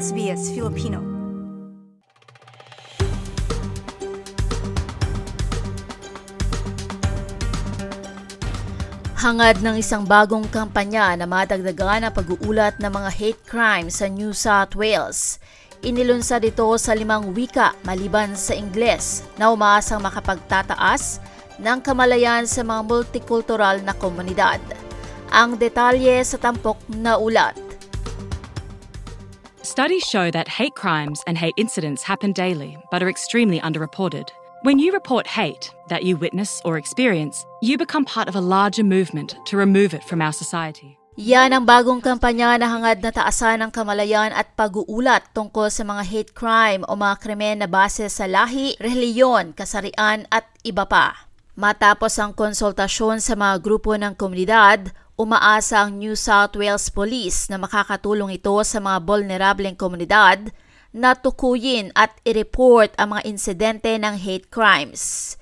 SBS Filipino. Hangad ng isang bagong kampanya na madagdagan ang pag-uulat ng mga hate crimes sa New South Wales. Inilunsad ito sa limang wika maliban sa Ingles na umaasang makapagtataas ng kamalayan sa mga multikultural na komunidad. Ang detalye sa tampok na ulat. Studies show that hate crimes and hate incidents happen daily but are extremely underreported. When you report hate that you witness or experience, you become part of a larger movement to remove it from our society. Yan ang bagong kampanya na hangad na taasan ng kamalayan at pag-uulat tungkol sa mga hate crime o mga krimen na base sa lahi, reliyon, kasarian at iba pa. Matapos ang konsultasyon sa mga grupo ng komunidad, umaasa ang New South Wales Police na makakatulong ito sa mga vulnerableng komunidad na tukuyin at i-report ang mga insidente ng hate crimes.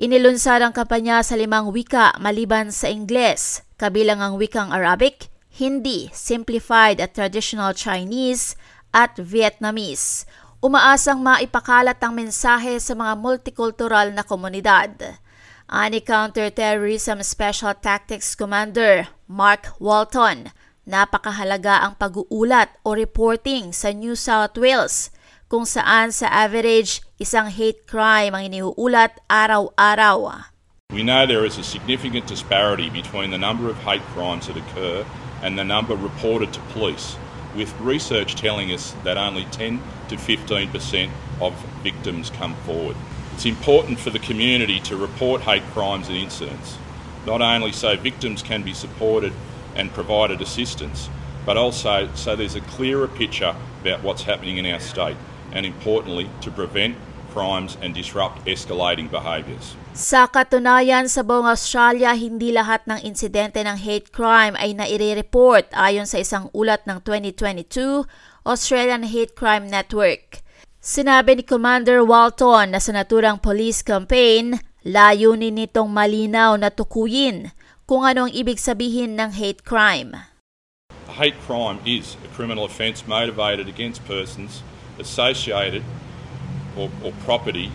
Inilunsad ang kampanya sa limang wika maliban sa Ingles, kabilang ang wikang Arabic, Hindi, Simplified at Traditional Chinese at Vietnamese. Umaasang maipakalat ang mensahe sa mga multicultural na komunidad. Ani Counter-Terrorism Special Tactics Commander Mark Walton Napakahalaga ang pag-uulat o reporting sa New South Wales kung saan sa average isang hate crime ang iniuulat araw-araw. We know there is a significant disparity between the number of hate crimes that occur and the number reported to police, with research telling us that only 10 to 15% of victims come forward. It's important for the community to report hate crimes and incidents, not only so victims can be supported and provided assistance, but also so there's a clearer picture about what's happening in our state, and importantly, to prevent crimes and disrupt escalating behaviours. Sa katunayan sa buong Australia, hindi lahat ng insidente ng hate crime ay naire-report ayon sa isang ulat ng 2022 Australian Hate Crime Network. Sinabi ni Commander Walton na sa naturang police campaign, layunin nitong malinaw na tukuyin kung ano ang ibig sabihin ng hate crime. A hate crime is a criminal offence motivated against persons associated or, or property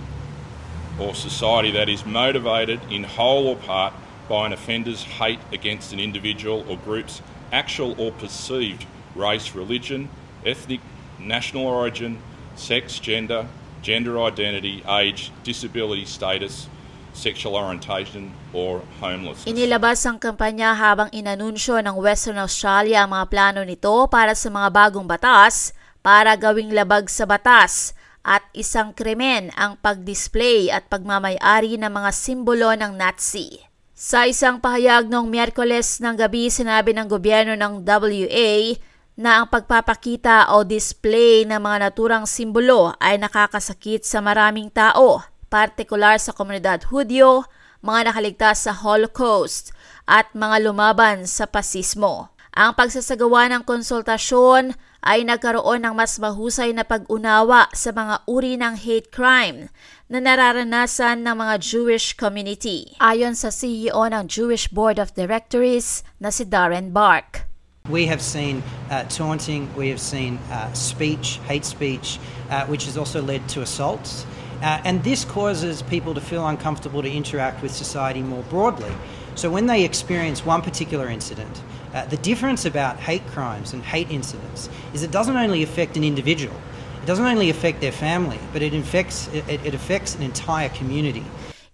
or society that is motivated in whole or part by an offender's hate against an individual or group's actual or perceived race, religion, ethnic, national origin, sex, gender, gender identity, age, disability status, sexual orientation, or homelessness. Inilabas ang kampanya habang inanunsyo ng Western Australia ang mga plano nito para sa mga bagong batas para gawing labag sa batas at isang krimen ang pag-display at pagmamayari ng mga simbolo ng Nazi. Sa isang pahayag noong Miyerkules ng gabi, sinabi ng gobyerno ng WA na ang pagpapakita o display ng mga naturang simbolo ay nakakasakit sa maraming tao partikular sa komunidad Hudyo, mga nakaligtas sa Holocaust at mga lumaban sa pasismo. Ang pagsasagawa ng konsultasyon ay nagkaroon ng mas mahusay na pag-unawa sa mga uri ng hate crime na nararanasan ng mga Jewish community. Ayon sa CEO ng Jewish Board of Directors na si Darren Bark. We have seen uh, taunting, we have seen uh, speech, hate speech, uh, which has also led to assaults. Uh, and this causes people to feel uncomfortable to interact with society more broadly. So when they experience one particular incident, uh, the difference about hate crimes and hate incidents is it doesn't only affect an individual, it doesn't only affect their family, but it affects, it, it affects an entire community.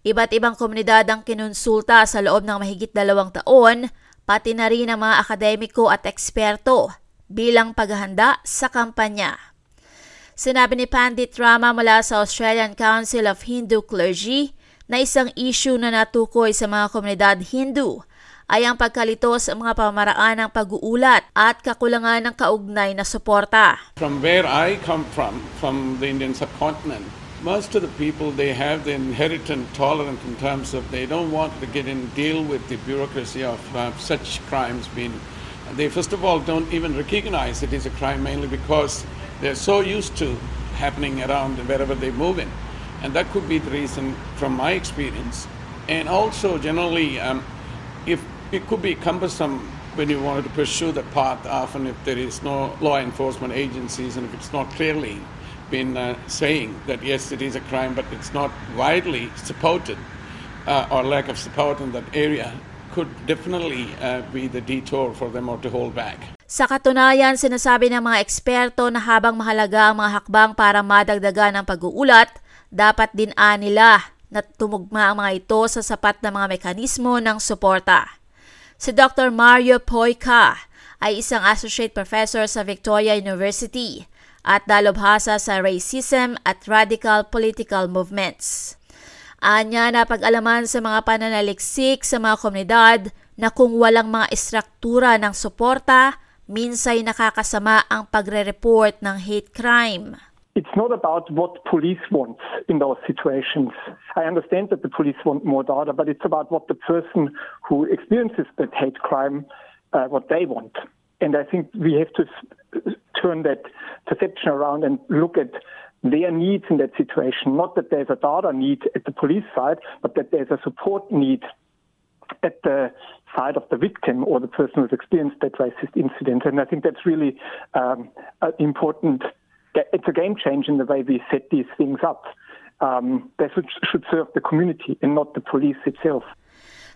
Iba't ibang komunidad ang kinonsulta sa loob ng mahigit dalawang taon, pati na rin ang mga akademiko at eksperto bilang paghahanda sa kampanya. Sinabi ni Pandit Rama mula sa Australian Council of Hindu Clergy na isang issue na natukoy sa mga komunidad Hindu ay ang pagkalito sa mga pamaraan ng pag-uulat at kakulangan ng kaugnay na suporta. From where I come from, from the Indian subcontinent, most of the people they have the inherent tolerance in terms of they don't want to get in deal with the bureaucracy of uh, such crimes being they first of all don't even recognize it is a crime mainly because they're so used to happening around wherever they move in. And that could be the reason from my experience. And also, generally, um, if it could be cumbersome when you wanted to pursue the path, often if there is no law enforcement agencies and if it's not clearly been uh, saying that yes, it is a crime, but it's not widely supported uh, or lack of support in that area, could definitely uh, be the detour for them or to hold back. Sa katunayan, sinasabi ng mga eksperto na habang mahalaga ang mga hakbang para madagdagan ang pag-uulat, dapat din nila na tumugma ang mga ito sa sapat na mga mekanismo ng suporta. Si Dr. Mario Poica ay isang associate professor sa Victoria University at dalubhasa sa racism at radical political movements. Anya na pag-alaman sa mga pananaliksik sa mga komunidad na kung walang mga istruktura ng suporta, minsay nakakasama ang pagre-report ng hate crime. It's not about what police want in those situations. I understand that the police want more data, but it's about what the person who experiences that hate crime, uh, what they want. And I think we have to turn that perception around and look at their needs in that situation. Not that there's a data need at the police side, but that there's a support need at the side of the victim or the person who's experienced that racist incident. And I think that's really um, important. It's a game change in the way we set these things up. Um, should, should serve the community and not the police itself.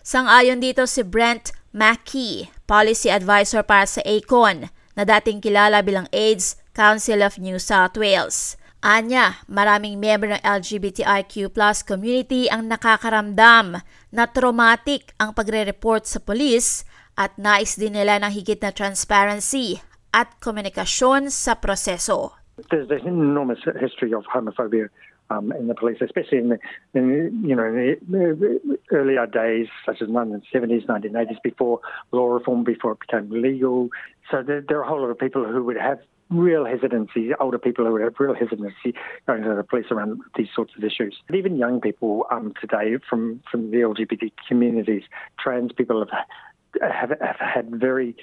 Sang-ayon dito si Brent Mackey, Policy Advisor para sa ACON, na dating kilala bilang AIDS Council of New South Wales. Anya, maraming miyembro ng LGBTIQ plus community ang nakakaramdam na traumatic ang pagre-report sa polis at nais din nila ng higit na transparency at komunikasyon sa proseso. There's an enormous history of homophobia um, in the police, especially in the, in, you know, in the earlier days, such as 1970s, 1980s, before law reform, before it became legal. So there, there are a whole lot of people who would have real hesitancy, older people who would have real hesitancy going to the police around these sorts of issues. And even young people um, today from, from the LGBT communities, trans people have, have, have had very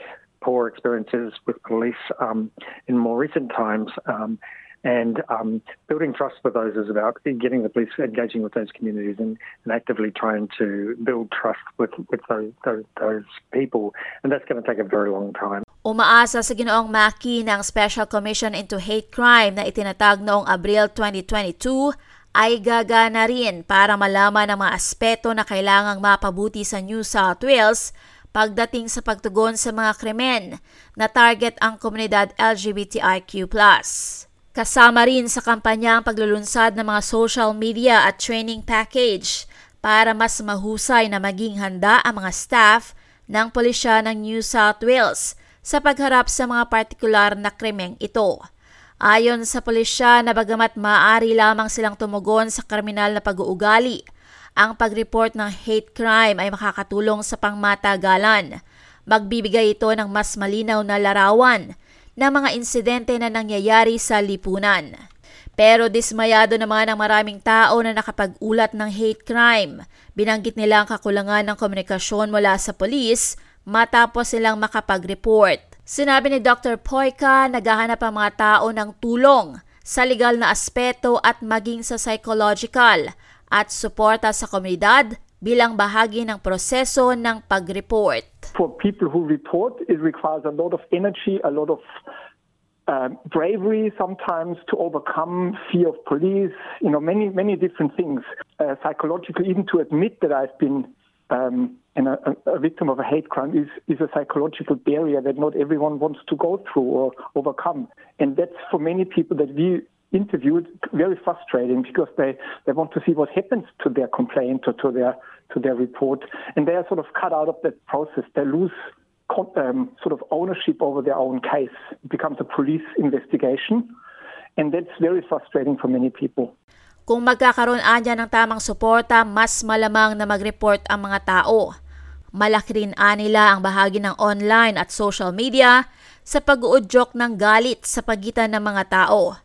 poor experiences with police um, in more recent times. Um, and um, building trust with those is about getting the police engaging with those communities and, and actively trying to build trust with, with those, those, those people. And that's going to take a very long time. Umaasa sa ginoong Maki ng Special Commission into Hate Crime na itinatag noong Abril 2022 ay gagana rin para malaman ang mga aspeto na kailangang mapabuti sa New South Wales pagdating sa pagtugon sa mga krimen na target ang komunidad LGBTIQ+. Kasama rin sa kampanya ang paglulunsad ng mga social media at training package para mas mahusay na maging handa ang mga staff ng pulisya ng New South Wales sa pagharap sa mga partikular na krimeng ito. Ayon sa pulisya na bagamat maaari lamang silang tumugon sa kriminal na pag-uugali, ang pag-report ng hate crime ay makakatulong sa pangmatagalan. Magbibigay ito ng mas malinaw na larawan ng mga insidente na nangyayari sa lipunan. Pero dismayado naman ang maraming tao na nakapag-ulat ng hate crime. Binanggit nila ang kakulangan ng komunikasyon mula sa polis matapos silang makapag-report. Sinabi ni Dr. Poika, naghahanap ang mga tao ng tulong sa legal na aspeto at maging sa psychological at suporta sa komunidad bilang bahagi ng proseso ng pag-report. For people who report, it requires a lot of energy, a lot of uh, bravery sometimes to overcome fear of police, you know, many, many different things. Uh, psychologically, even to admit that I've been um, and a, a, victim of a hate crime is, is a psychological barrier that not everyone wants to go through or overcome. And that's for many people that we interviewed very frustrating because they, they want to see what happens to their complaint or to their to their report, and they are sort of cut out of that process. They lose um, sort of ownership over their own case. It becomes a police investigation, and that's very frustrating for many people. Kung magkakaroon anya ng tamang suporta, mas malamang na mag-report ang mga tao. Malaki rin nila ang bahagi ng online at social media sa pag-uudyok ng galit sa pagitan ng mga tao.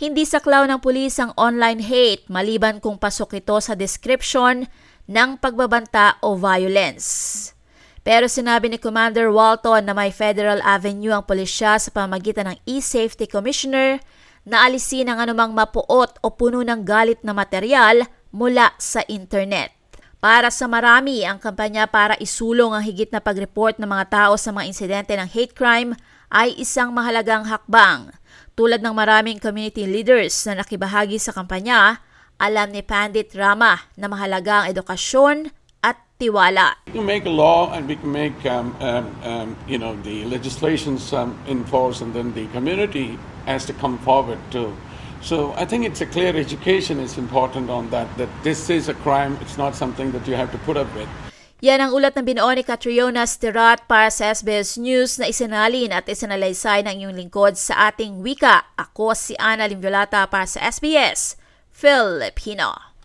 Hindi saklaw ng pulis ang online hate maliban kung pasok ito sa description ng pagbabanta o violence. Pero sinabi ni Commander Walton na may Federal Avenue ang pulisya sa pamagitan ng E-Safety Commissioner na alisin ang anumang mapuot o puno ng galit na material mula sa internet. Para sa marami, ang kampanya para isulong ang higit na pag-report ng mga tao sa mga insidente ng hate crime ay isang mahalagang hakbang. Tulad ng maraming community leaders na nakibahagi sa kampanya, alam ni Pandit Rama na mahalaga ang edukasyon at tiwala. We make a law and we can make um, um, um, you know the legislations um, in force, and then the community has to come forward too. So I think it's a clear education is important on that, that this is a crime, it's not something that you have to put up with. Yan ang ulat ng binuo ni Catriona Stirat para sa SBS News na isinalin at isinalaysay ng iyong lingkod sa ating wika. Ako si Ana Limviolata para sa SBS Filipino.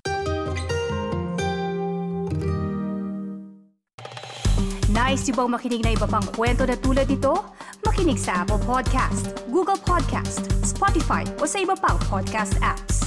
Nice yung bang makinig na iba pang kwento na tulad ito? Makinig sa Apple Podcast, Google Podcast, Spotify o sa iba pang podcast apps.